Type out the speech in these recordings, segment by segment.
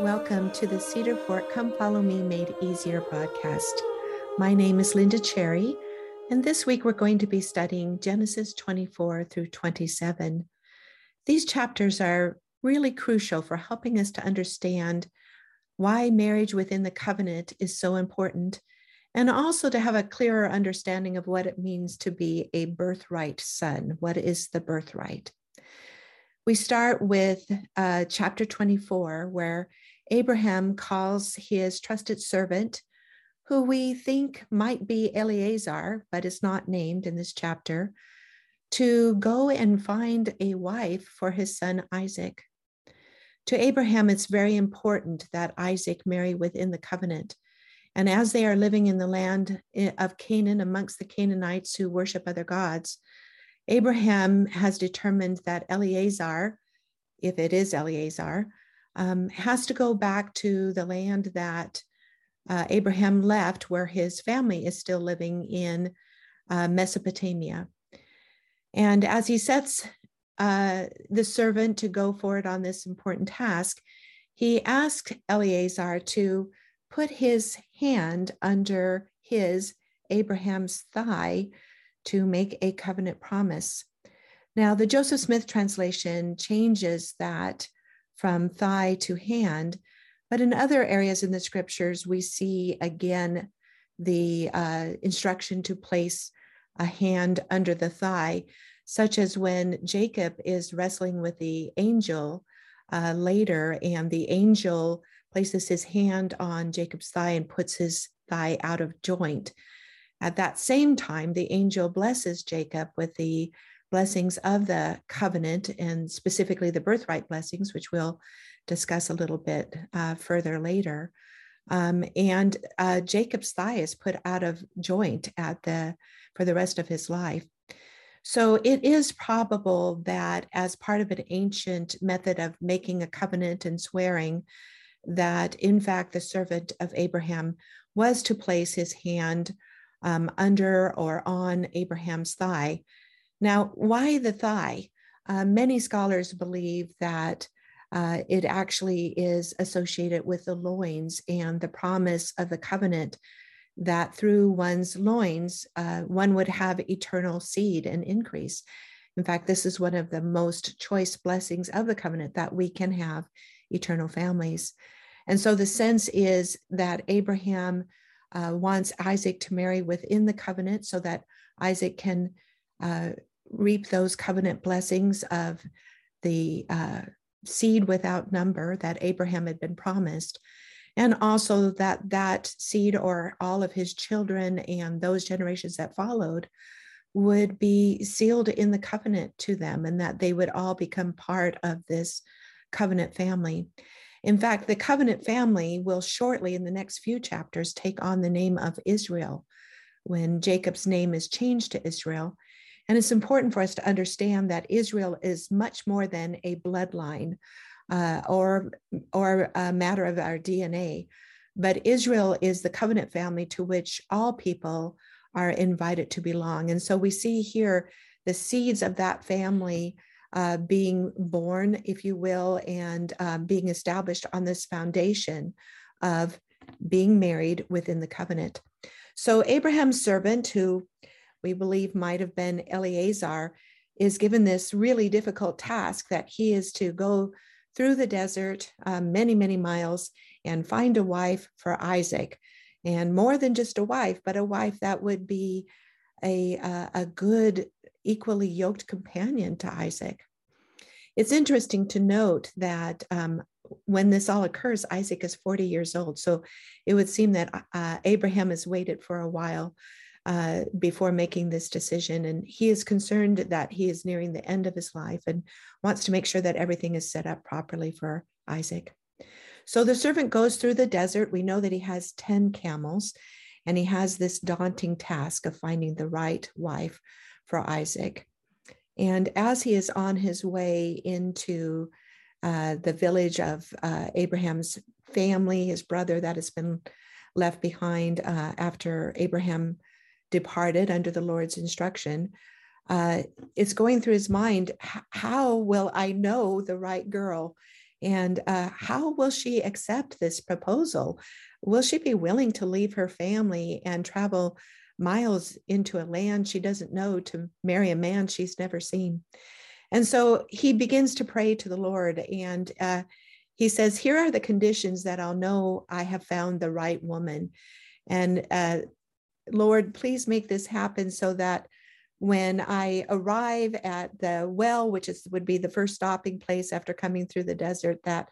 Welcome to the Cedar Fort Come Follow Me Made Easier podcast. My name is Linda Cherry, and this week we're going to be studying Genesis 24 through 27. These chapters are really crucial for helping us to understand why marriage within the covenant is so important, and also to have a clearer understanding of what it means to be a birthright son. What is the birthright? We start with uh, chapter 24, where Abraham calls his trusted servant, who we think might be Eleazar, but is not named in this chapter, to go and find a wife for his son Isaac. To Abraham, it's very important that Isaac marry within the covenant. And as they are living in the land eh, of Canaan amongst the Canaanites who worship other gods, Abraham has determined that Eleazar, if it is Eleazar, um, has to go back to the land that uh, Abraham left, where his family is still living in uh, Mesopotamia. And as he sets uh, the servant to go forward on this important task, he asked Eleazar to put his hand under his, Abraham's thigh, to make a covenant promise. Now, the Joseph Smith translation changes that from thigh to hand. But in other areas in the scriptures, we see again the uh, instruction to place a hand under the thigh, such as when Jacob is wrestling with the angel uh, later, and the angel places his hand on Jacob's thigh and puts his thigh out of joint. At that same time, the angel blesses Jacob with the blessings of the covenant and specifically the birthright blessings, which we'll discuss a little bit uh, further later. Um, and uh, Jacob's thigh is put out of joint at the for the rest of his life. So it is probable that as part of an ancient method of making a covenant and swearing, that in fact the servant of Abraham was to place his hand um, under or on Abraham's thigh now, why the thigh? Uh, many scholars believe that uh, it actually is associated with the loins and the promise of the covenant that through one's loins, uh, one would have eternal seed and increase. In fact, this is one of the most choice blessings of the covenant that we can have eternal families. And so the sense is that Abraham uh, wants Isaac to marry within the covenant so that Isaac can uh, reap those covenant blessings of the uh, seed without number that Abraham had been promised. And also that that seed or all of his children and those generations that followed would be sealed in the covenant to them and that they would all become part of this covenant family. In fact, the covenant family will shortly, in the next few chapters, take on the name of Israel when Jacob's name is changed to Israel. And it's important for us to understand that Israel is much more than a bloodline uh, or, or a matter of our DNA, but Israel is the covenant family to which all people are invited to belong. And so we see here the seeds of that family uh, being born, if you will, and uh, being established on this foundation of being married within the covenant. So Abraham's servant, who we believe might have been Eleazar, is given this really difficult task that he is to go through the desert um, many, many miles and find a wife for Isaac. And more than just a wife, but a wife that would be a, uh, a good, equally yoked companion to Isaac. It's interesting to note that um, when this all occurs, Isaac is 40 years old. So it would seem that uh, Abraham has waited for a while uh, before making this decision. And he is concerned that he is nearing the end of his life and wants to make sure that everything is set up properly for Isaac. So the servant goes through the desert. We know that he has 10 camels, and he has this daunting task of finding the right wife for Isaac. And as he is on his way into uh, the village of uh, Abraham's family, his brother that has been left behind uh, after Abraham departed under the Lord's instruction, uh, it's going through his mind how will I know the right girl? And uh, how will she accept this proposal? Will she be willing to leave her family and travel miles into a land she doesn't know to marry a man she's never seen? And so he begins to pray to the Lord and uh, he says, Here are the conditions that I'll know I have found the right woman. And uh, Lord, please make this happen so that when I arrive at the well, which is would be the first stopping place after coming through the desert, that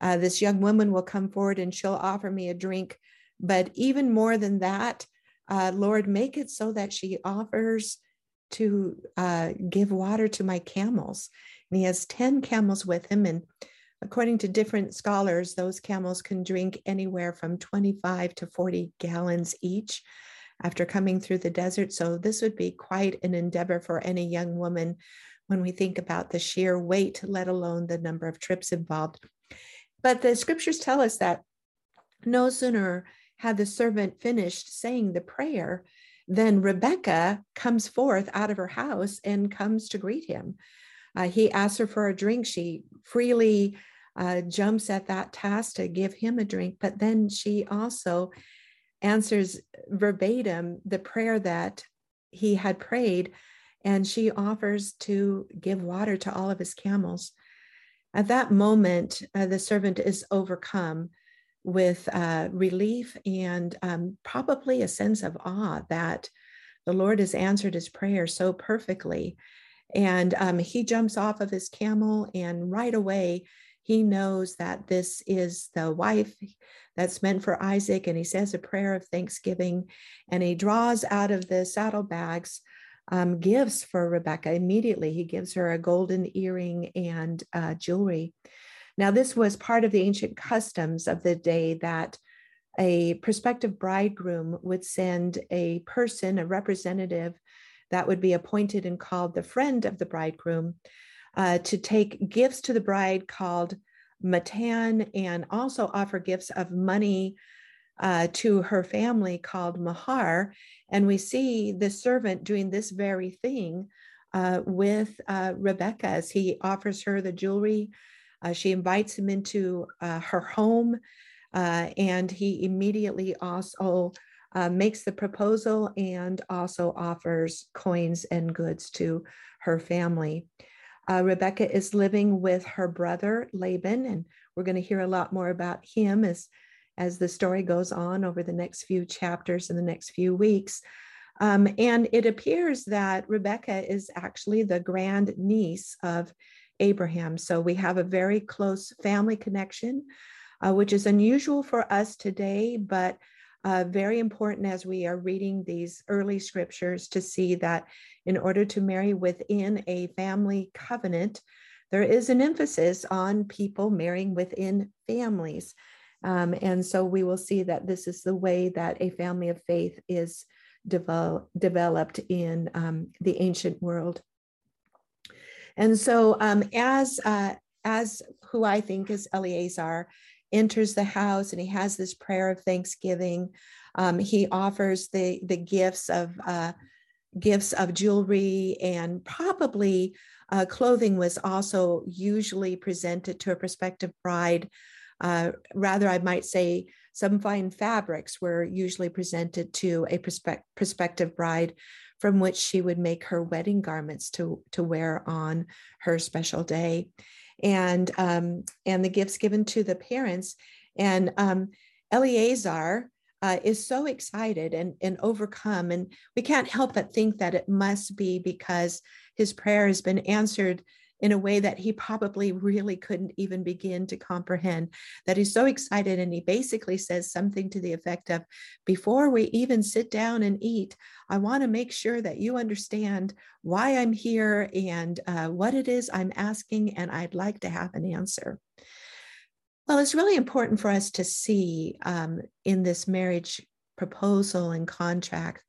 uh, this young woman will come forward and she'll offer me a drink. But even more than that, uh, Lord, make it so that she offers to uh, give water to my camels. And he has 10 camels with him. And according to different scholars, those camels can drink anywhere from 25 to 40 gallons each after coming through the desert. So this would be quite an endeavor for any young woman when we think about the sheer weight, let alone the number of trips involved. But the scriptures tell us that no sooner had the servant finished saying the prayer than Rebecca comes forth out of her house and comes to greet him. Uh, he asks her for a drink. She freely uh, jumps at that task to give him a drink, but then she also answers verbatim the prayer that he had prayed, and she offers to give water to all of his camels. At that moment, uh, the servant is overcome with uh, relief and um, probably a sense of awe that the Lord has answered his prayer so perfectly. And um, he jumps off of his camel, and right away, he knows that this is the wife that's meant for Isaac, and he says a prayer of thanksgiving, and he draws out of the saddlebags um, gifts for Rebecca. Immediately, he gives her a golden earring and uh, jewelry. Now, this was part of the ancient customs of the day that a prospective bridegroom would send a person, a representative that would be appointed and called the friend of the bridegroom, uh, to take gifts to the bride called matan and also offer gifts of money uh, to her family called mahar. And we see the servant doing this very thing uh, with uh, Rebecca as he offers her the jewelry. Uh, she invites him into uh, her home, uh, and he immediately also makes the proposal and also offers coins and goods to her family. Uh, Rebecca is living with her brother Laban, and we're going to hear a lot more about him as, as the story goes on over the next few chapters in the next few weeks. Um, and it appears that Rebecca is actually the grand niece of Abraham. So we have a very close family connection, uh, which is unusual for us today, but uh, very important as we are reading these early scriptures to see that in order to marry within a family covenant, there is an emphasis on people marrying within families. Um, and so we will see that this is the way that a family of faith is develop, developed in um, the ancient world. And so, um, as uh, as who I think is Eleazar enters the house and he has this prayer of thanksgiving, um, he offers the the gifts of uh, gifts of jewelry and probably uh, clothing was also usually presented to a prospective bride. Uh, rather, I might say some fine fabrics were usually presented to a prospect- prospective bride from which she would make her wedding garments to, to wear on her special day. And, um, and the gifts given to the parents. And um, Eleazar, uh, is so excited and, and overcome. And we can't help but think that it must be because his prayer has been answered in a way that he probably really couldn't even begin to comprehend. That he's so excited, and he basically says something to the effect of Before we even sit down and eat, I want to make sure that you understand why I'm here and uh, what it is I'm asking, and I'd like to have an answer. Well, it's really important for us to see um, in this marriage proposal and contract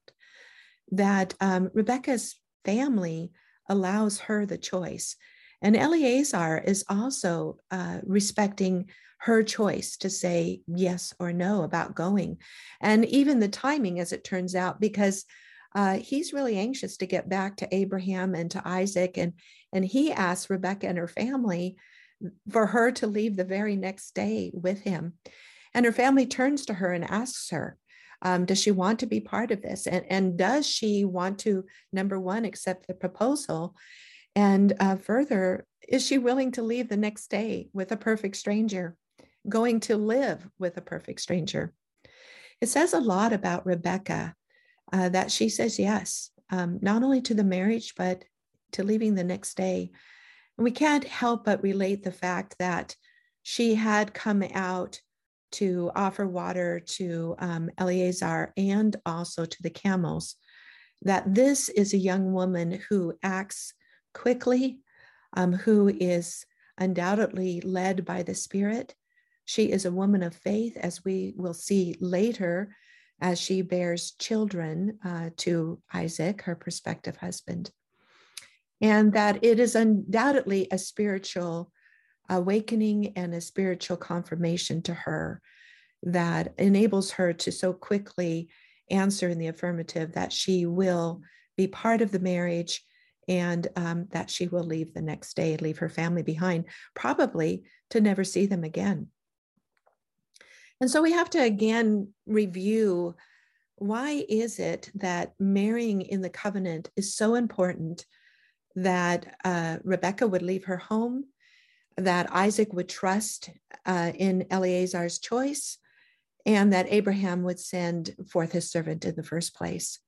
that um, Rebecca's family allows her the choice. And Eleazar is also uh, respecting her choice to say yes or no about going. And even the timing, as it turns out, because uh, he's really anxious to get back to Abraham and to Isaac. And, and he asks Rebecca and her family for her to leave the very next day with him. And her family turns to her and asks her, um, does she want to be part of this? And, and does she want to, number one, accept the proposal? And uh, further, is she willing to leave the next day with a perfect stranger, going to live with a perfect stranger? It says a lot about Rebecca uh, that she says yes, um, not only to the marriage, but to leaving the next day. And we can't help but relate the fact that she had come out to offer water to um, Eleazar and also to the camels, that this is a young woman who acts quickly, um, who is undoubtedly led by the Spirit. She is a woman of faith, as we will see later as she bears children uh, to Isaac, her prospective husband. And that it is undoubtedly a spiritual awakening and a spiritual confirmation to her that enables her to so quickly answer in the affirmative that she will be part of the marriage and um, that she will leave the next day, leave her family behind, probably to never see them again. And so we have to again review why is it that marrying in the covenant is so important that uh, Rebecca would leave her home that Isaac would trust uh, in Eleazar's choice, and that Abraham would send forth his servant in the first place.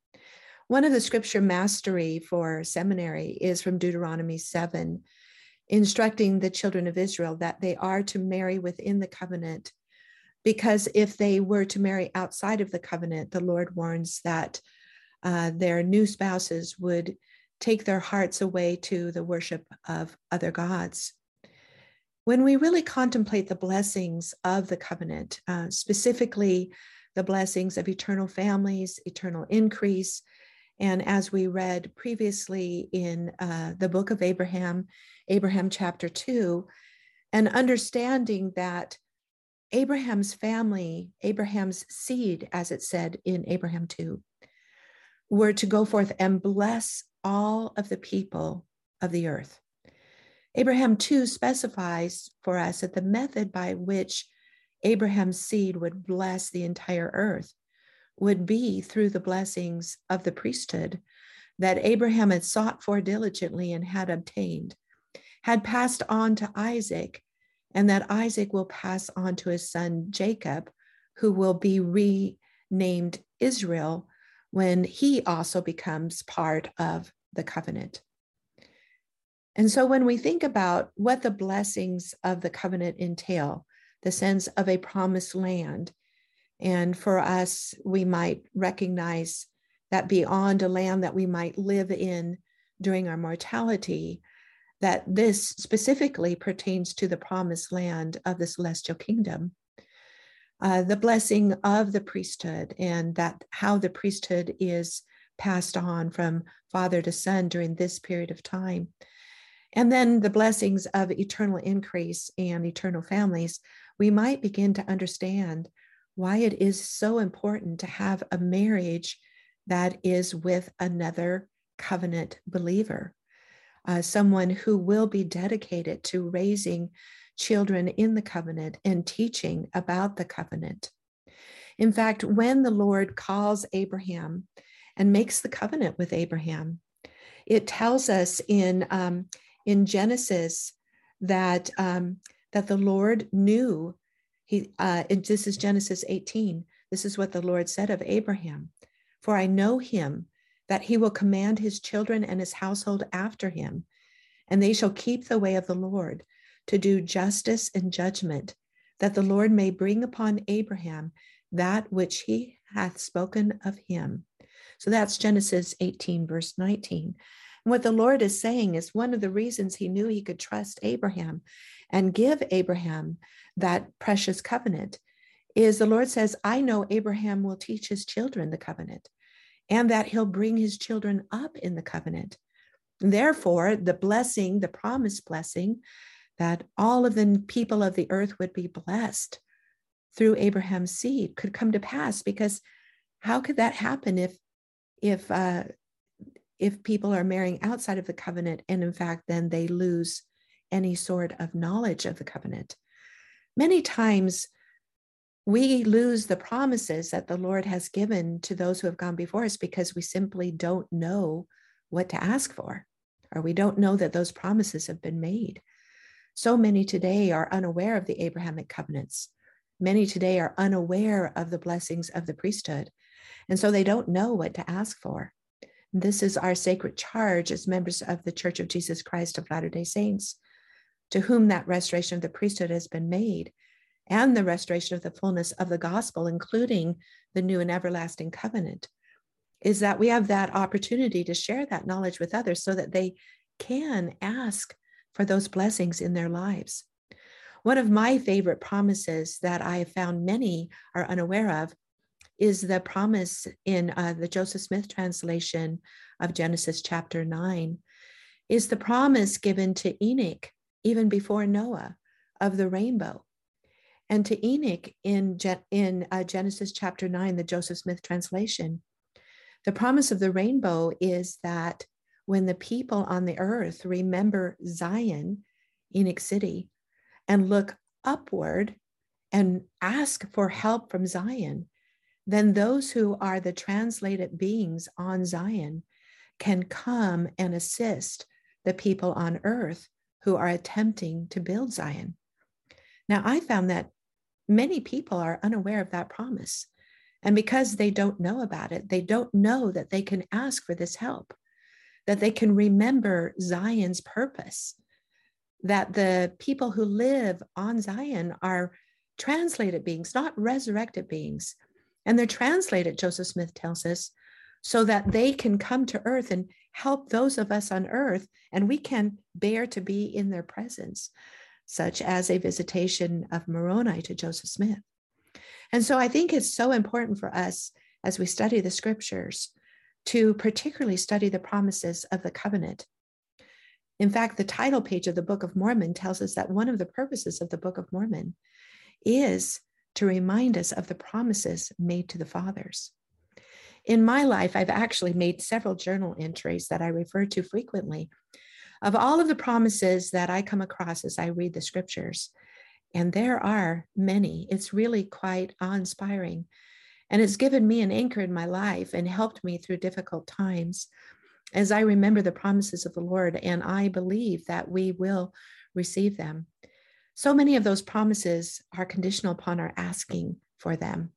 One of the scripture mastery for seminary is from Deuteronomy 7, instructing the children of Israel that they are to marry within the covenant. Because if they were to marry outside of the covenant, the Lord warns that uh, their new spouses would take their hearts away to the worship of other gods when we really contemplate the blessings of the covenant, uh, specifically the blessings of eternal families, eternal increase, and as we read previously in uh, the book of Abraham, Abraham chapter 2, and understanding that Abraham's family, Abraham's seed, as it said in Abraham 2, were to go forth and bless all of the people of the earth. Abraham 2 specifies for us that the method by which Abraham's seed would bless the entire earth would be through the blessings of the priesthood that Abraham had sought for diligently and had obtained, had passed on to Isaac, and that Isaac will pass on to his son Jacob, who will be renamed Israel when he also becomes part of the covenant. And so when we think about what the blessings of the covenant entail, the sense of a promised land, and for us, we might recognize that beyond a land that we might live in during our mortality, that this specifically pertains to the promised land of the celestial kingdom. Uh, the blessing of the priesthood and that how the priesthood is passed on from father to son during this period of time and then the blessings of eternal increase and eternal families, we might begin to understand why it is so important to have a marriage that is with another covenant believer, uh, someone who will be dedicated to raising children in the covenant and teaching about the covenant. In fact, when the Lord calls Abraham and makes the covenant with Abraham, it tells us in um, in Genesis that um, that the Lord knew. He uh, this is Genesis 18. This is what the Lord said of Abraham: "For I know him that he will command his children and his household after him, and they shall keep the way of the Lord to do justice and judgment, that the Lord may bring upon Abraham that which he hath spoken of him." So that's Genesis 18, verse 19 And what the Lord is saying is one of the reasons he knew he could trust Abraham and give Abraham that precious covenant is the Lord says, I know Abraham will teach his children the covenant and that he'll bring his children up in the covenant. Therefore, the blessing, the promised blessing, that all of the people of the earth would be blessed through Abraham's seed could come to pass because how could that happen if if uh, if people are marrying outside of the covenant and in fact then they lose any sort of knowledge of the covenant. Many times we lose the promises that the Lord has given to those who have gone before us because we simply don't know what to ask for, or we don't know that those promises have been made. So many today are unaware of the Abrahamic covenants. Many today are unaware of the blessings of the priesthood. And so they don't know what to ask for. This is our sacred charge as members of the Church of Jesus Christ of Latter day Saints, to whom that restoration of the priesthood has been made and the restoration of the fullness of the gospel, including the new and everlasting covenant, is that we have that opportunity to share that knowledge with others so that they can ask for those blessings in their lives. One of my favorite promises that I have found many are unaware of is the promise in uh, the Joseph Smith translation of Genesis chapter 9, is the promise given to Enoch even before Noah of the rainbow. And to Enoch in, in uh, Genesis chapter 9, the Joseph Smith translation, the promise of the rainbow is that when the people on the earth remember Zion, Enoch City, and look upward and ask for help from Zion, then those who are the translated beings on Zion can come and assist the people on earth who are attempting to build Zion. Now, I found that many people are unaware of that promise. And because they don't know about it, they don't know that they can ask for this help, that they can remember Zion's purpose, that the people who live on Zion are translated beings, not resurrected beings. And they're translated, Joseph Smith tells us, so that they can come to earth and help those of us on earth, and we can bear to be in their presence such as a visitation of Moroni to Joseph Smith. And so I think it's so important for us as we study the scriptures to particularly study the promises of the covenant. In fact, the title page of the Book of Mormon tells us that one of the purposes of the Book of Mormon is to remind us of the promises made to the fathers. In my life, I've actually made several journal entries that I refer to frequently of all of the promises that I come across as I read the scriptures, and there are many, it's really quite awe inspiring. And it's given me an anchor in my life and helped me through difficult times as I remember the promises of the Lord, and I believe that we will receive them. So many of those promises are conditional upon our asking for them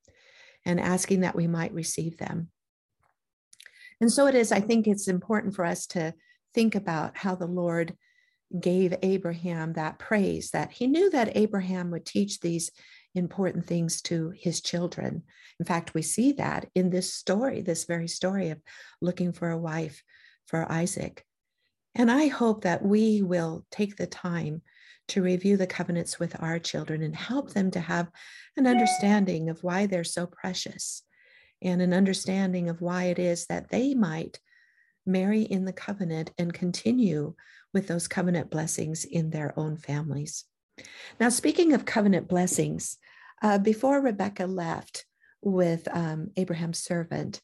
and asking that we might receive them. And so it is, I think it's important for us to think about how the Lord gave Abraham that praise, that he knew that Abraham would teach these important things to his children. In fact, we see that in this story, this very story of looking for a wife for Isaac. And I hope that we will take the time to review the covenants with our children and help them to have an understanding of why they're so precious and an understanding of why it is that they might marry in the covenant and continue with those covenant blessings in their own families. Now, speaking of covenant blessings, uh, before Rebecca left with um, Abraham's servant,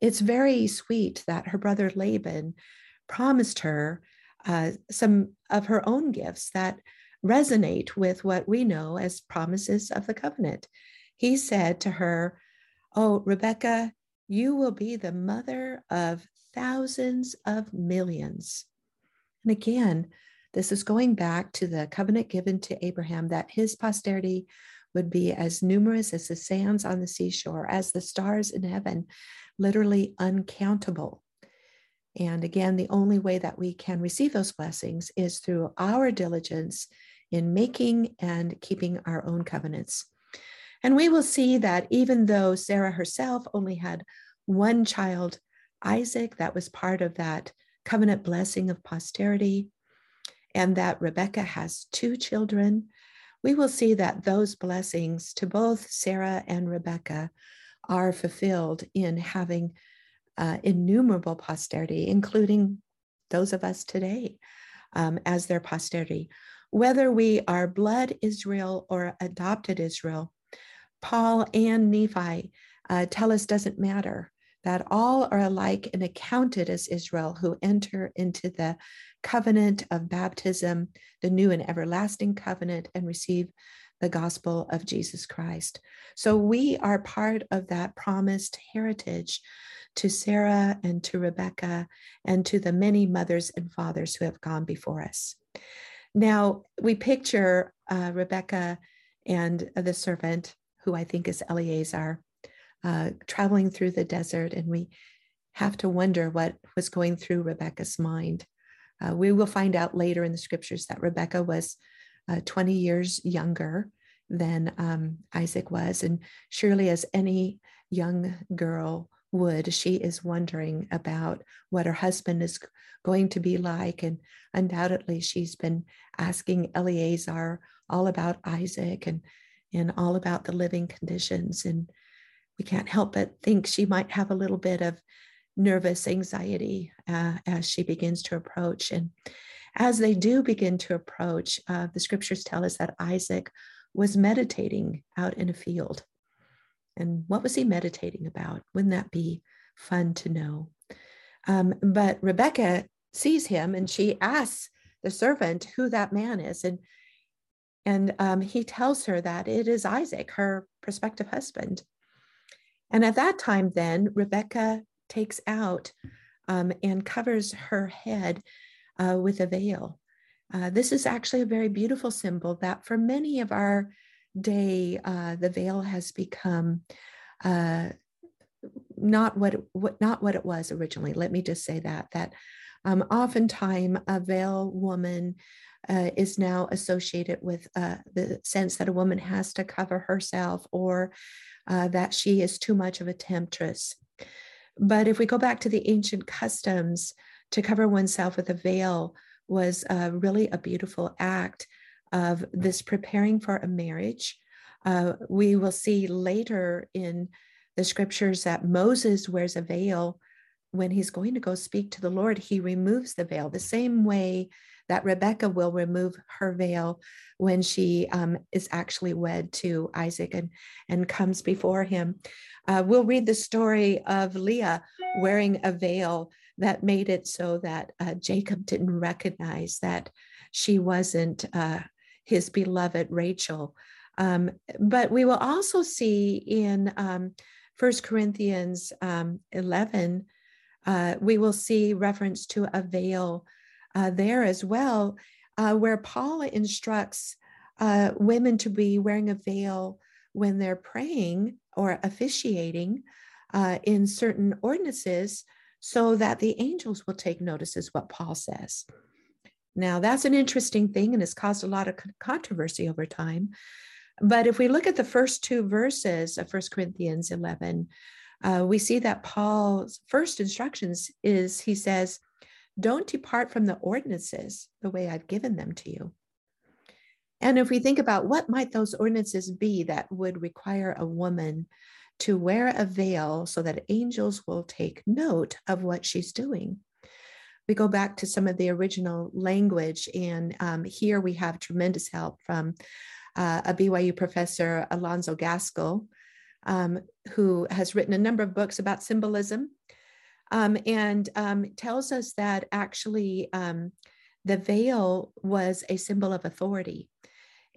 it's very sweet that her brother Laban promised her uh, some of her own gifts that resonate with what we know as promises of the covenant. He said to her, Oh, Rebecca, you will be the mother of thousands of millions. And again, this is going back to the covenant given to Abraham that his posterity would be as numerous as the sands on the seashore, as the stars in heaven, literally uncountable. And again, the only way that we can receive those blessings is through our diligence in making and keeping our own covenants. And we will see that even though Sarah herself only had one child Isaac, that was part of that covenant blessing of posterity, and that Rebecca has two children, we will see that those blessings to both Sarah and Rebecca are fulfilled in having uh, innumerable posterity, including those of us today um, as their posterity. Whether we are blood Israel or adopted Israel, Paul and Nephi uh, tell us doesn't matter that all are alike and accounted as Israel who enter into the covenant of baptism, the new and everlasting covenant, and receive the gospel of Jesus Christ. So we are part of that promised heritage to Sarah and to Rebecca and to the many mothers and fathers who have gone before us. Now, we picture uh, Rebecca and the servant, who I think is Eleazar, uh, traveling through the desert, and we have to wonder what was going through Rebecca's mind. Uh, we will find out later in the scriptures that Rebecca was uh, 20 years younger than um, Isaac was. And surely, as any young girl would, she is wondering about what her husband is going to be like. And undoubtedly, she's been asking Eleazar all about Isaac and, and all about the living conditions. And we can't help but think she might have a little bit of nervous anxiety uh, as she begins to approach. And as they do begin to approach, uh, the scriptures tell us that Isaac was meditating out in a field. And what was he meditating about? Wouldn't that be fun to know? Um, but Rebecca sees him and she asks the servant who that man is. And, and um, he tells her that it is Isaac, her prospective husband. And at that time, then, Rebecca takes out um, and covers her head uh, with a veil. Uh, this is actually a very beautiful symbol that for many of our day, uh, the veil has become uh, not what, what not what it was originally. Let me just say that that um, oftentimes a veil woman uh, is now associated with uh, the sense that a woman has to cover herself or uh, that she is too much of a temptress. But if we go back to the ancient customs, to cover oneself with a veil was uh, really a beautiful act of this preparing for a marriage. Uh, we will see later in the scriptures that Moses wears a veil when he's going to go speak to the Lord. He removes the veil the same way that Rebecca will remove her veil when she um, is actually wed to Isaac and, and comes before him. Uh, we'll read the story of Leah wearing a veil that made it so that uh, Jacob didn't recognize that she wasn't uh, his beloved Rachel. Um, but we will also see in um, 1 Corinthians um, 11, uh, we will see reference to a veil uh, there as well, uh, where Paul instructs uh, women to be wearing a veil when they're praying or officiating uh, in certain ordinances so that the angels will take notice, is what Paul says. Now, that's an interesting thing and has caused a lot of controversy over time. But if we look at the first two verses of 1 Corinthians 11, uh, we see that Paul's first instructions is he says, Don't depart from the ordinances the way I've given them to you. And if we think about what might those ordinances be that would require a woman to wear a veil so that angels will take note of what she's doing. We go back to some of the original language, and um, here we have tremendous help from uh, a BYU professor, Alonzo Gaskill, um, who has written a number of books about symbolism um, and um, tells us that actually um, the veil was a symbol of authority.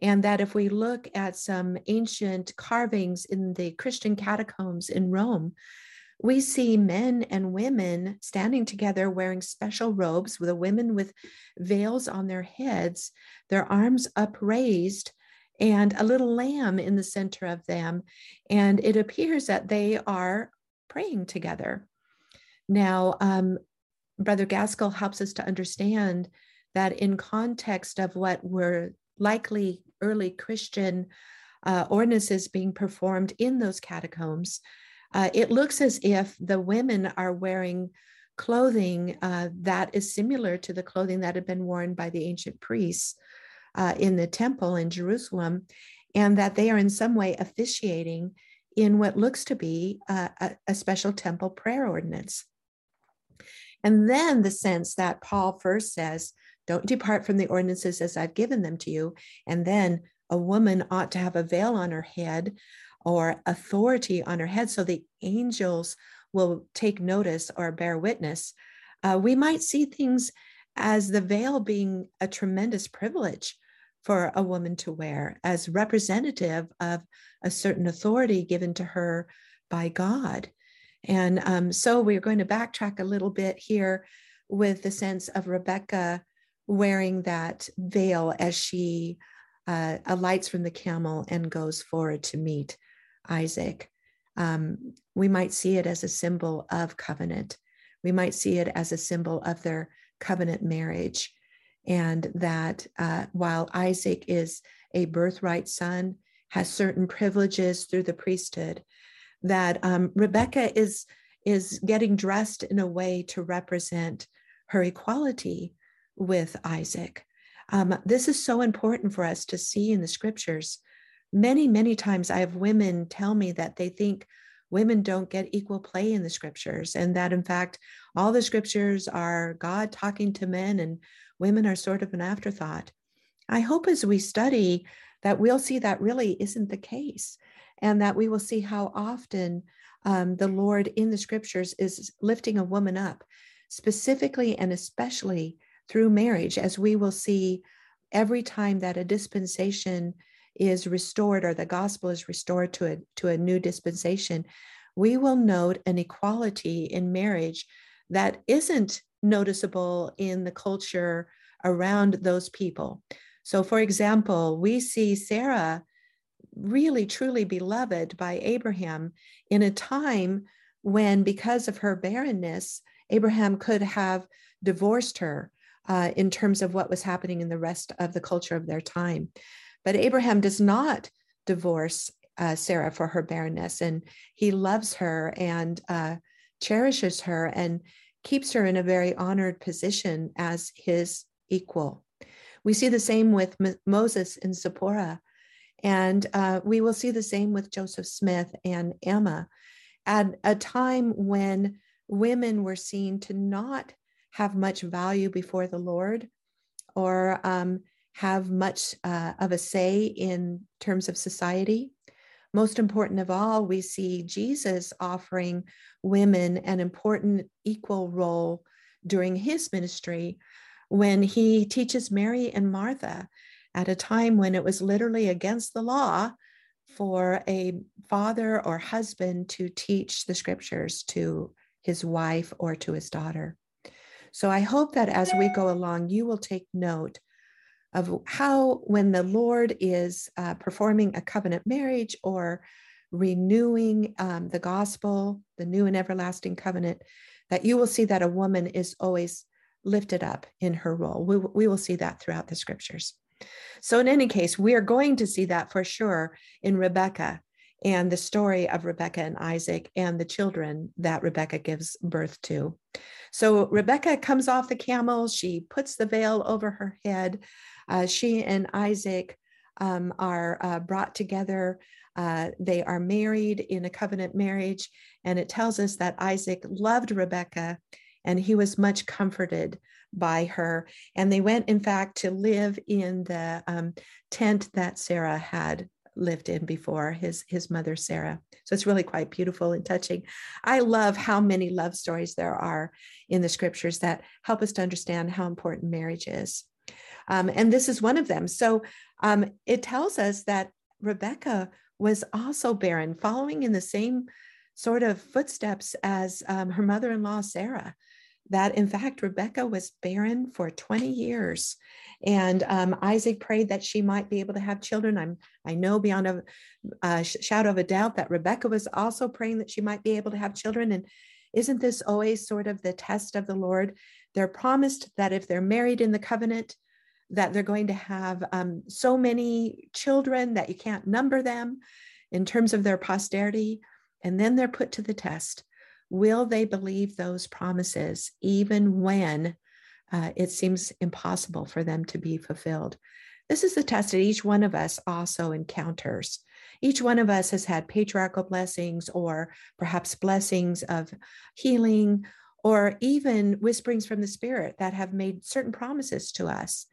And that if we look at some ancient carvings in the Christian catacombs in Rome, we see men and women standing together wearing special robes, with the women with veils on their heads, their arms upraised, and a little lamb in the center of them. And it appears that they are praying together. Now, um, Brother Gaskill helps us to understand that in context of what were likely early Christian uh, ordinances being performed in those catacombs, uh, it looks as if the women are wearing clothing uh, that is similar to the clothing that had been worn by the ancient priests uh, in the temple in Jerusalem, and that they are in some way officiating in what looks to be a, a special temple prayer ordinance. And then the sense that Paul first says, don't depart from the ordinances as I've given them to you. And then a woman ought to have a veil on her head or authority on her head so the angels will take notice or bear witness, uh, we might see things as the veil being a tremendous privilege for a woman to wear as representative of a certain authority given to her by God. And um, so we're going to backtrack a little bit here with the sense of Rebecca wearing that veil as she uh, alights from the camel and goes forward to meet Isaac. Um, we might see it as a symbol of covenant. We might see it as a symbol of their covenant marriage. And that uh, while Isaac is a birthright son, has certain privileges through the priesthood, that um, Rebecca is, is getting dressed in a way to represent her equality with Isaac. Um, this is so important for us to see in the scriptures. Many, many times I have women tell me that they think women don't get equal play in the scriptures, and that in fact, all the scriptures are God talking to men and women are sort of an afterthought. I hope as we study that we'll see that really isn't the case, and that we will see how often um, the Lord in the scriptures is lifting a woman up, specifically and especially through marriage, as we will see every time that a dispensation is restored or the gospel is restored to a, to a new dispensation, we will note an equality in marriage that isn't noticeable in the culture around those people. So, for example, we see Sarah really truly beloved by Abraham in a time when, because of her barrenness, Abraham could have divorced her uh, in terms of what was happening in the rest of the culture of their time. But Abraham does not divorce uh, Sarah for her barrenness, and he loves her and uh, cherishes her and keeps her in a very honored position as his equal. We see the same with M- Moses and Zipporah, and uh, we will see the same with Joseph Smith and Emma at a time when women were seen to not have much value before the Lord or um, have much uh, of a say in terms of society. Most important of all, we see Jesus offering women an important equal role during his ministry when he teaches Mary and Martha at a time when it was literally against the law for a father or husband to teach the scriptures to his wife or to his daughter. So I hope that as we go along, you will take note of how, when the Lord is uh, performing a covenant marriage or renewing um, the gospel, the new and everlasting covenant, that you will see that a woman is always lifted up in her role. We, we will see that throughout the scriptures. So, in any case, we are going to see that for sure in Rebecca and the story of Rebecca and Isaac and the children that Rebecca gives birth to. So Rebecca comes off the camel, she puts the veil over her head. Uh, she and Isaac um, are uh, brought together. Uh, they are married in a covenant marriage, and it tells us that Isaac loved Rebecca and he was much comforted by her. And they went, in fact, to live in the um, tent that Sarah had lived in before his his mother Sarah. So it's really quite beautiful and touching. I love how many love stories there are in the scriptures that help us to understand how important marriage is. Um, and this is one of them. So um, it tells us that Rebecca was also barren, following in the same sort of footsteps as um, her mother in law, Sarah that in fact Rebecca was barren for 20 years. And um, Isaac prayed that she might be able to have children. I'm, I know beyond a, shadow of a doubt that Rebecca was also praying that she might be able to have children. And isn't this always sort of the test of the Lord? They're promised that if they're married in the covenant, that they're going to have um, so many children that you can't number them in terms of their posterity. And then they're put to the test Will they believe those promises even when uh, it seems impossible for them to be fulfilled? This is the test that each one of us also encounters. Each one of us has had patriarchal blessings or perhaps blessings of healing or even whisperings from the Spirit that have made certain promises to us.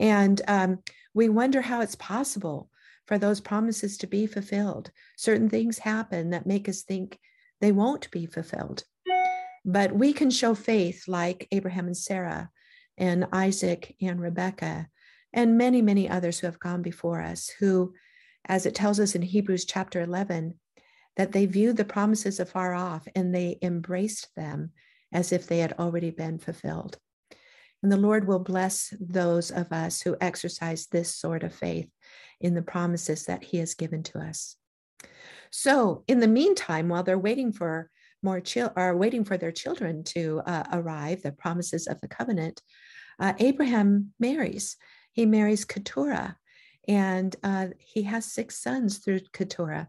And um, we wonder how it's possible for those promises to be fulfilled. Certain things happen that make us think they won't be fulfilled. But we can show faith like Abraham and Sarah and Isaac and Rebecca, and many, many others who have gone before us, who, as it tells us in Hebrews chapter 11, that they viewed the promises afar off and they embraced them as if they had already been fulfilled. And the Lord will bless those of us who exercise this sort of faith in the promises that He has given to us. So, in the meantime, while they're waiting for more chil- are waiting for their children to uh, arrive, the promises of the covenant, uh, Abraham marries. He marries Keturah, and uh, he has six sons through Keturah.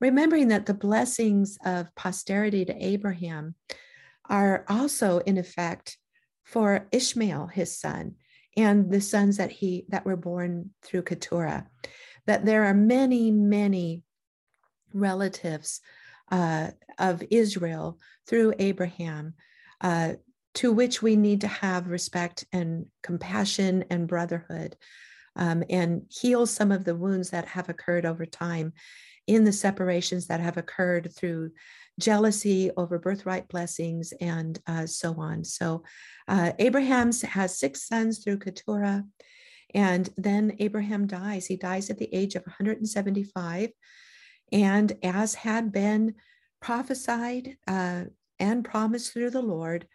Remembering that the blessings of posterity to Abraham are also in effect for Ishmael, his son, and the sons that he that were born through Keturah. That there are many, many relatives uh, of Israel through Abraham, uh, to which we need to have respect and compassion and brotherhood, um, and heal some of the wounds that have occurred over time in the separations that have occurred through jealousy over birthright blessings and uh, so on. So, uh, Abraham has six sons through Keturah. And then Abraham dies. He dies at the age of 175. And as had been prophesied uh, and promised through the Lord,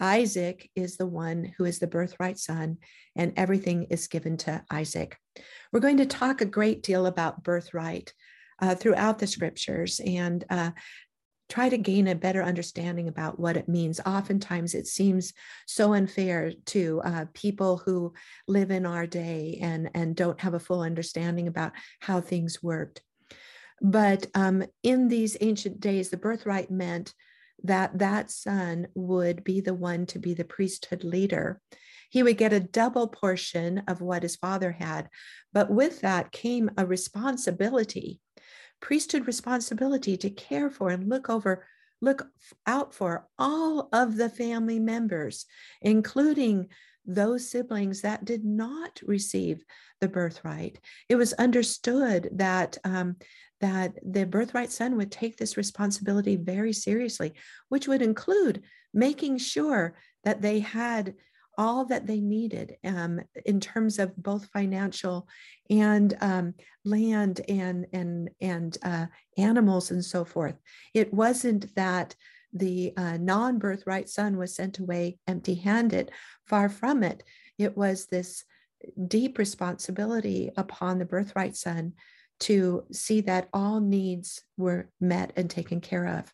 Isaac is the one who is the birthright son, and everything is given to Isaac. We're going to talk a great deal about birthright uh, throughout the scriptures and uh, try to gain a better understanding about what it means. Oftentimes, it seems so unfair to uh, people who live in our day and, and don't have a full understanding about how things worked. But um, in these ancient days, the birthright meant that that son would be the one to be the priesthood leader. He would get a double portion of what his father had, but with that came a responsibility, priesthood responsibility to care for and look over, look out for all of the family members, including those siblings that did not receive the birthright. It was understood that um, that the birthright son would take this responsibility very seriously, which would include making sure that they had all that they needed um, in terms of both financial and um, land and and and uh, animals and so forth. It wasn't that the uh, non-birthright son was sent away empty-handed. Far from it. It was this deep responsibility upon the birthright son to see that all needs were met and taken care of.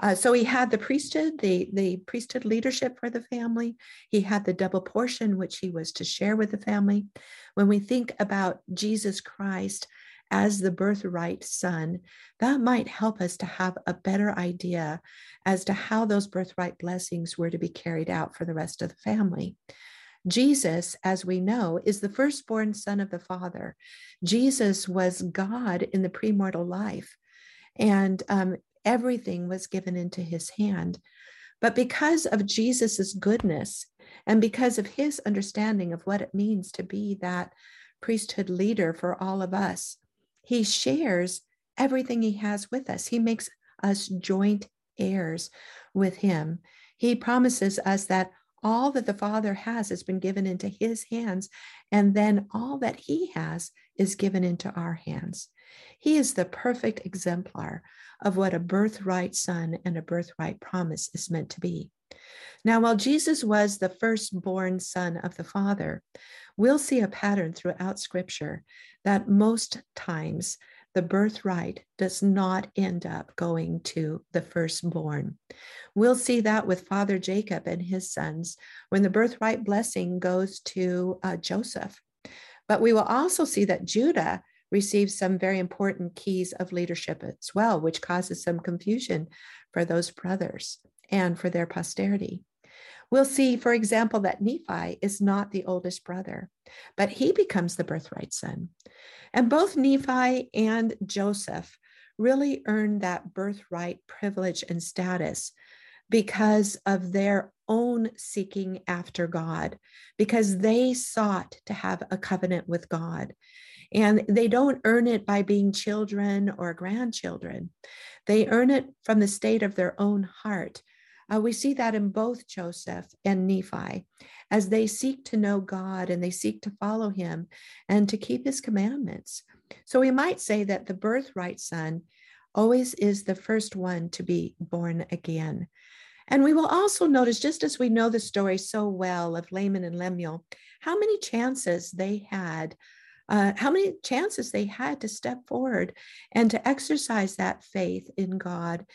Uh, so he had the priesthood, the, the priesthood leadership for the family. He had the double portion, which he was to share with the family. When we think about Jesus Christ as the birthright son, that might help us to have a better idea as to how those birthright blessings were to be carried out for the rest of the family. Jesus, as we know, is the firstborn son of the Father. Jesus was God in the premortal life, and um, everything was given into his hand. But because of Jesus's goodness and because of his understanding of what it means to be that priesthood leader for all of us, he shares everything he has with us. He makes us joint heirs with him. He promises us that all that the Father has has been given into his hands, and then all that he has is given into our hands. He is the perfect exemplar of what a birthright son and a birthright promise is meant to be. Now, while Jesus was the firstborn son of the Father, we'll see a pattern throughout Scripture that most times the birthright does not end up going to the firstborn. We'll see that with Father Jacob and his sons when the birthright blessing goes to uh, Joseph. But we will also see that Judah receives some very important keys of leadership as well, which causes some confusion for those brothers and for their posterity. We'll see, for example, that Nephi is not the oldest brother, but he becomes the birthright son. And both Nephi and Joseph really earned that birthright privilege and status because of their own seeking after God, because they sought to have a covenant with God. And they don't earn it by being children or grandchildren. They earn it from the state of their own heart. Uh, we see that in both Joseph and Nephi as they seek to know God and they seek to follow him and to keep his commandments. So we might say that the birthright son always is the first one to be born again. And we will also notice, just as we know the story so well of Laman and Lemuel, how many chances they had, uh, how many chances they had to step forward and to exercise that faith in God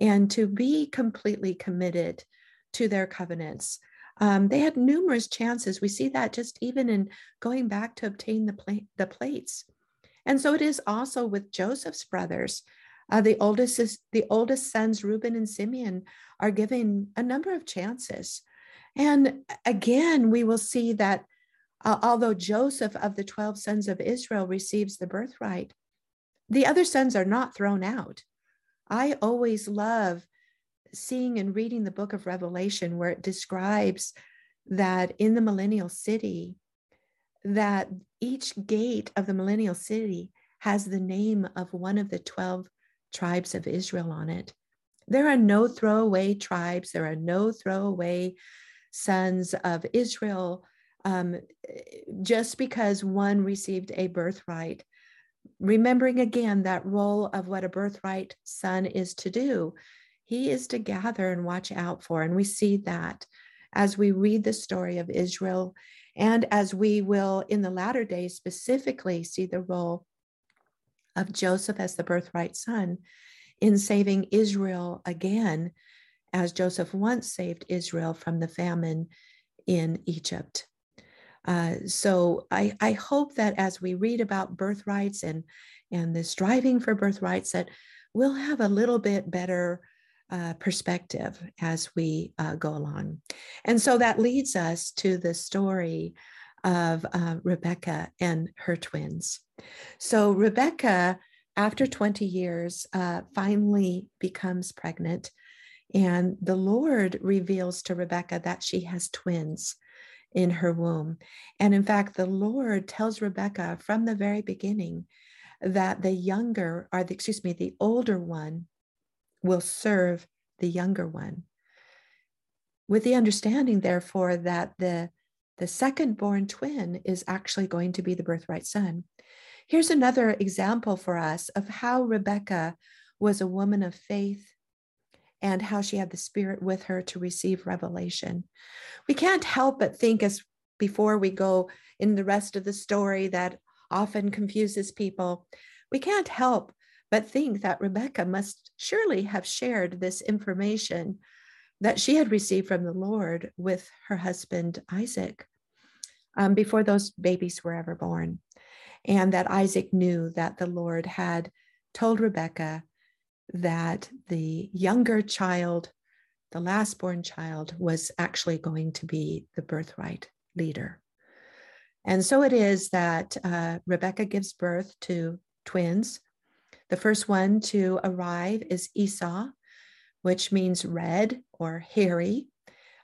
and to be completely committed to their covenants. Um, they had numerous chances. We see that just even in going back to obtain the, pla- the plates. And so it is also with Joseph's brothers. Uh, the oldest is, the oldest sons, Reuben and Simeon, are given a number of chances. And again, we will see that uh, although Joseph of the 12 sons of Israel receives the birthright, the other sons are not thrown out. I always love seeing and reading the book of Revelation where it describes that in the millennial city, that each gate of the millennial city has the name of one of the 12 tribes of Israel on it. There are no throwaway tribes, there are no throwaway sons of Israel. Um, just because one received a birthright, remembering again that role of what a birthright son is to do, he is to gather and watch out for. And we see that as we read the story of Israel and as we will in the latter days specifically see the role of Joseph as the birthright son in saving Israel again, as Joseph once saved Israel from the famine in Egypt. Uh, so I, I hope that as we read about birthrights and and the striving for birthrights, that we'll have a little bit better uh, perspective as we uh, go along. And so that leads us to the story of uh, Rebecca and her twins. So Rebecca after 20 years, uh, finally becomes pregnant. And the Lord reveals to Rebecca that she has twins in her womb. And in fact, the Lord tells Rebecca from the very beginning that the younger, or the, excuse me, the older one will serve the younger one. With the understanding, therefore, that the, the second born twin is actually going to be the birthright son. Here's another example for us of how Rebecca was a woman of faith and how she had the Spirit with her to receive revelation. We can't help but think, as before we go in the rest of the story that often confuses people, we can't help but think that Rebecca must surely have shared this information that she had received from the Lord with her husband Isaac um, before those babies were ever born and that Isaac knew that the Lord had told Rebekah that the younger child, the last born child, was actually going to be the birthright leader. And so it is that uh, Rebecca gives birth to twins. The first one to arrive is Esau, which means red or hairy.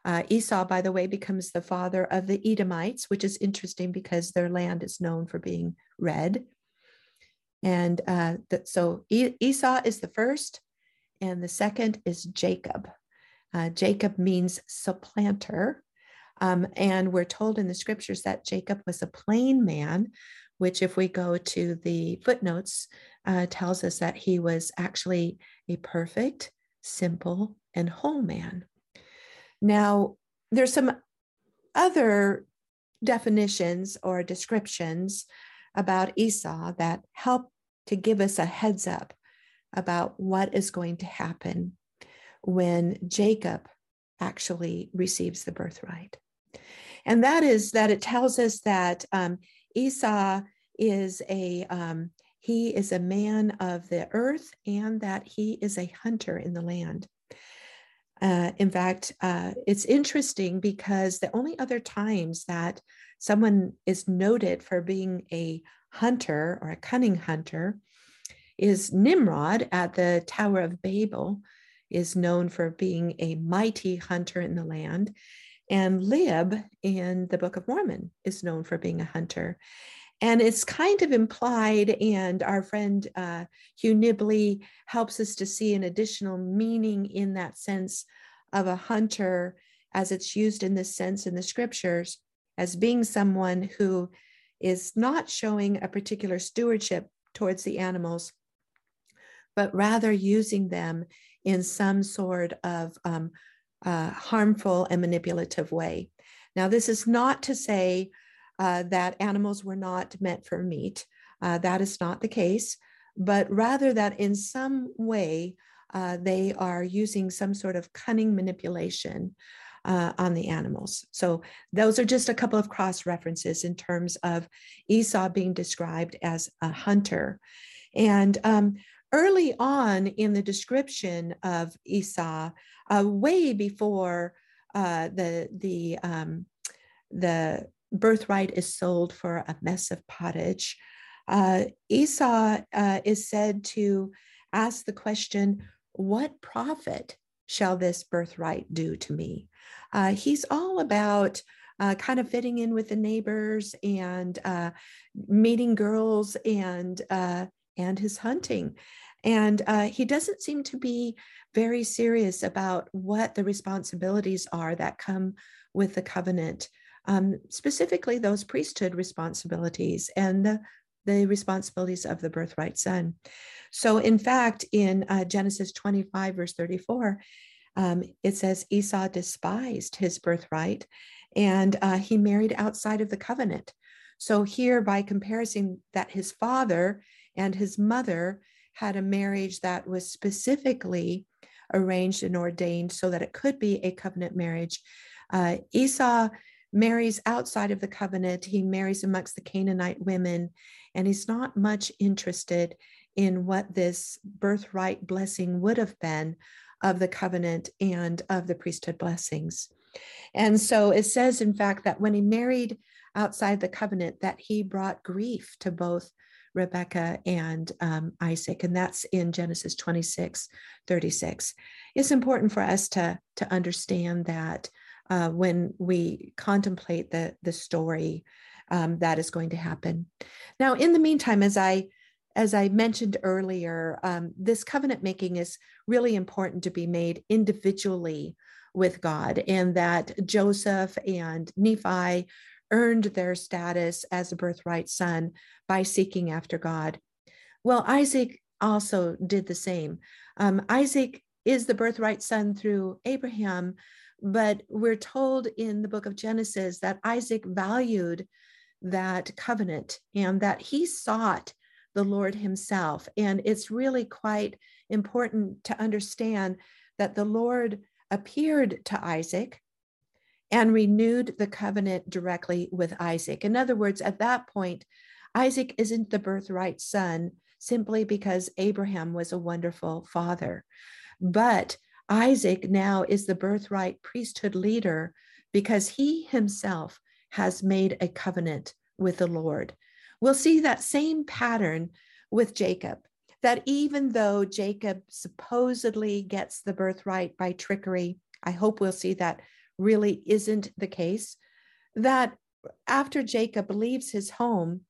Uh, Esau, by the way, becomes the father of the Edomites, which is interesting because their land is known for being red. And uh, so Esau is the first, and the second is Jacob. Uh, Jacob means supplanter. Um, and we're told in the scriptures that Jacob was a plain man, which, if we go to the footnotes, uh, tells us that he was actually a perfect, simple, and whole man. Now, there's some other definitions or descriptions about Esau that help to give us a heads up about what is going to happen when Jacob actually receives the birthright. And that is that it tells us that um, Esau is a um, he is a man of the earth and that he is a hunter in the land. Uh, in fact, uh, it's interesting because the only other times that someone is noted for being a hunter or a cunning hunter is Nimrod at the Tower of Babel is known for being a mighty hunter in the land and Lib in the Book of Mormon is known for being a hunter. And it's kind of implied, and our friend uh, Hugh Nibley helps us to see an additional meaning in that sense of a hunter as it's used in this sense in the scriptures as being someone who is not showing a particular stewardship towards the animals, but rather using them in some sort of um, uh, harmful and manipulative way. Now, this is not to say uh, that animals were not meant for meat. Uh, that is not the case, but rather that in some way uh, they are using some sort of cunning manipulation uh, on the animals. So those are just a couple of cross references in terms of Esau being described as a hunter. And um, early on in the description of Esau, uh, way before uh, the the um, the birthright is sold for a mess of pottage, uh, Esau uh, is said to ask the question, "What profit shall this birthright do to me?" Uh, he's all about uh, kind of fitting in with the neighbors and uh, meeting girls and uh, and his hunting. And uh, he doesn't seem to be very serious about what the responsibilities are that come with the covenant, um, specifically those priesthood responsibilities and the, the responsibilities of the birthright son. So, in fact, in uh, Genesis 25, verse 34, um, it says Esau despised his birthright and uh, he married outside of the covenant. So, here by comparison, that his father and his mother had a marriage that was specifically arranged and ordained so that it could be a covenant marriage. Uh, Esau marries outside of the covenant, he marries amongst the Canaanite women, and he's not much interested in what this birthright blessing would have been of the covenant and of the priesthood blessings. And so it says, in fact, that when he married outside the covenant, that he brought grief to both Rebecca and um, Isaac, and that's in Genesis 26, 36. It's important for us to, to understand that uh, when we contemplate the, the story um, that is going to happen. Now, in the meantime, as I as I mentioned earlier, um, this covenant making is really important to be made individually with God, and that Joseph and Nephi earned their status as a birthright son by seeking after God. Well, Isaac also did the same. Um, Isaac is the birthright son through Abraham, but we're told in the book of Genesis that Isaac valued that covenant and that he sought the Lord Himself. And it's really quite important to understand that the Lord appeared to Isaac and renewed the covenant directly with Isaac. In other words, at that point, Isaac isn't the birthright son simply because Abraham was a wonderful father. But Isaac now is the birthright priesthood leader because he himself has made a covenant with the Lord. We'll see that same pattern with Jacob, that even though Jacob supposedly gets the birthright by trickery, I hope we'll see that really isn't the case. That after Jacob leaves his home,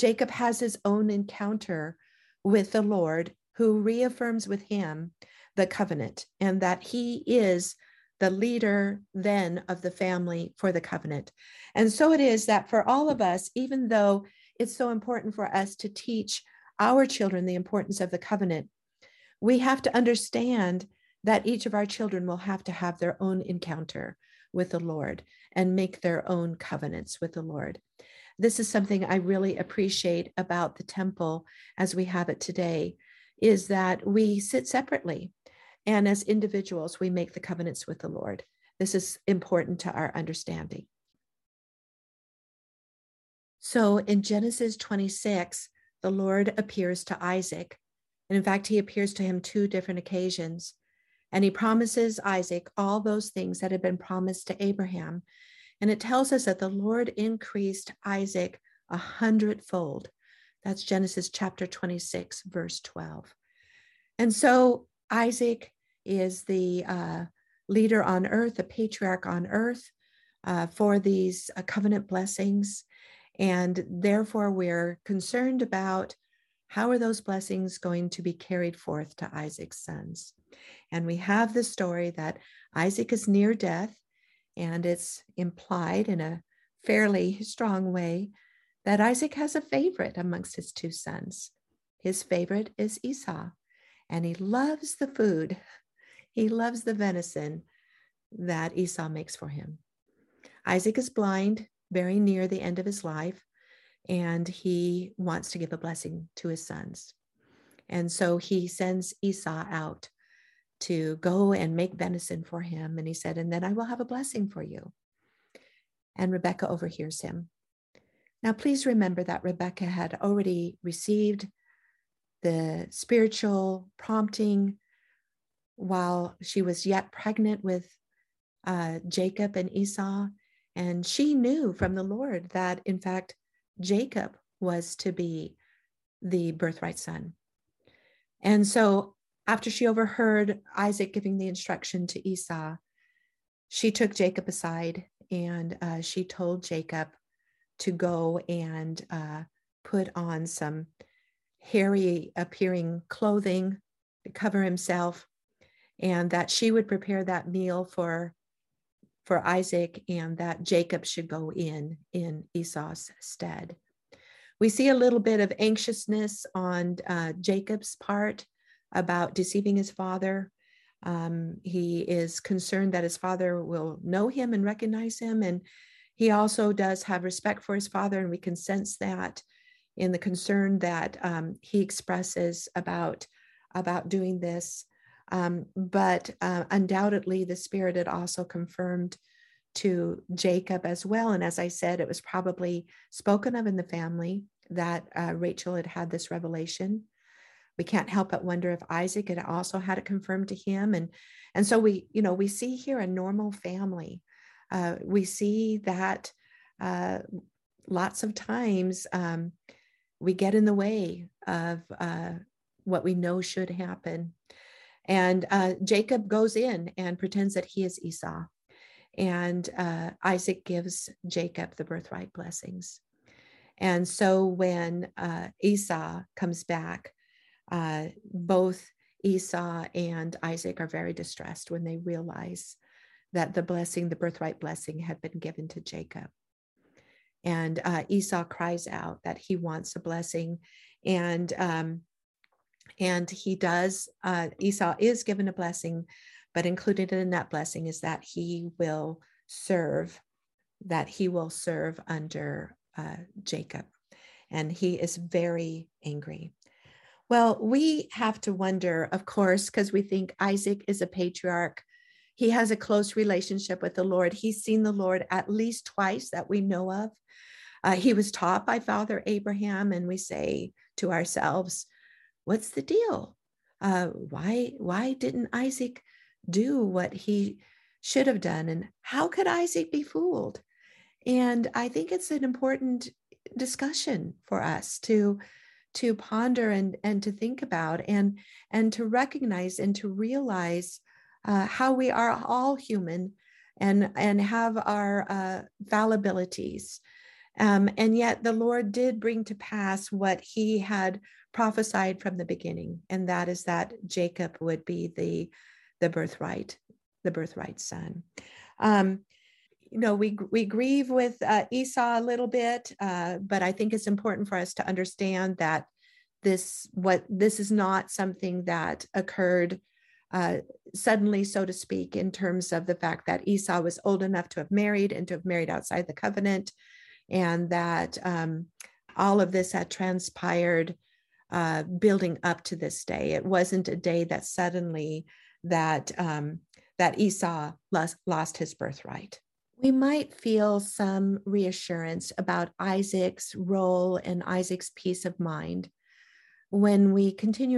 Jacob has his own encounter with the Lord, who reaffirms with him the covenant and that he is the leader then of the family for the covenant. And so it is that for all of us, even though it's so important for us to teach our children the importance of the covenant. We have to understand that each of our children will have to have their own encounter with the Lord and make their own covenants with the Lord. This is something I really appreciate about the temple as we have it today is that we sit separately and as individuals we make the covenants with the Lord. This is important to our understanding. So in Genesis 26, the Lord appears to Isaac. And in fact, he appears to him two different occasions. And he promises Isaac all those things that had been promised to Abraham. And it tells us that the Lord increased Isaac a hundredfold. That's Genesis chapter 26, verse 12. And so Isaac is the uh, leader on earth, the patriarch on earth uh, for these uh, covenant blessings. And therefore, we're concerned about how are those blessings going to be carried forth to Isaac's sons. And we have the story that Isaac is near death, and it's implied in a fairly strong way that Isaac has a favorite amongst his two sons. His favorite is Esau, and he loves the food. He loves the venison that Esau makes for him. Isaac is blind, very near the end of his life, and he wants to give a blessing to his sons. And so he sends Esau out to go and make venison for him. And he said, And then I will have a blessing for you. And Rebecca overhears him. Now, please remember that Rebecca had already received the spiritual prompting while she was yet pregnant with uh, Jacob and Esau. And she knew from the Lord that, in fact, Jacob was to be the birthright son. And so, after she overheard Isaac giving the instruction to Esau, she took Jacob aside and uh, she told Jacob to go and uh, put on some hairy appearing clothing to cover himself, and that she would prepare that meal for for Isaac and that Jacob should go in in Esau's stead. We see a little bit of anxiousness on uh, Jacob's part about deceiving his father. Um, he is concerned that his father will know him and recognize him. And he also does have respect for his father, and we can sense that in the concern that um, he expresses about, about doing this. Um, but uh, undoubtedly, the Spirit had also confirmed to Jacob as well. And as I said, it was probably spoken of in the family that uh, Rachel had had this revelation. We can't help but wonder if Isaac had also had it confirmed to him. And, and so we, you know, we see here a normal family. Uh, we see that uh, lots of times um, we get in the way of uh, what we know should happen. And uh, Jacob goes in and pretends that he is Esau. And uh, Isaac gives Jacob the birthright blessings. And so when uh, Esau comes back, uh, both Esau and Isaac are very distressed when they realize that the blessing, the birthright blessing, had been given to Jacob. And uh, Esau cries out that he wants a blessing, and um, and he does. Uh, Esau is given a blessing, but included in that blessing is that he will serve, that he will serve under uh, Jacob, and he is very angry. Well, we have to wonder, of course, because we think Isaac is a patriarch. He has a close relationship with the Lord. He's seen the Lord at least twice that we know of. Uh, he was taught by Father Abraham, and we say to ourselves, "What's the deal? Uh, why why didn't Isaac do what he should have done? And how could Isaac be fooled?" And I think it's an important discussion for us to to ponder and and to think about and and to recognize and to realize uh, how we are all human and and have our uh, fallibilities um, and yet the lord did bring to pass what he had prophesied from the beginning and that is that jacob would be the the birthright the birthright son. Um, you know we we grieve with uh, Esau a little bit, uh, but I think it's important for us to understand that this what this is not something that occurred uh, suddenly, so to speak, in terms of the fact that Esau was old enough to have married and to have married outside the covenant, and that um, all of this had transpired uh, building up to this day. It wasn't a day that suddenly that um, that Esau lost, lost his birthright we might feel some reassurance about Isaac's role and Isaac's peace of mind when we continue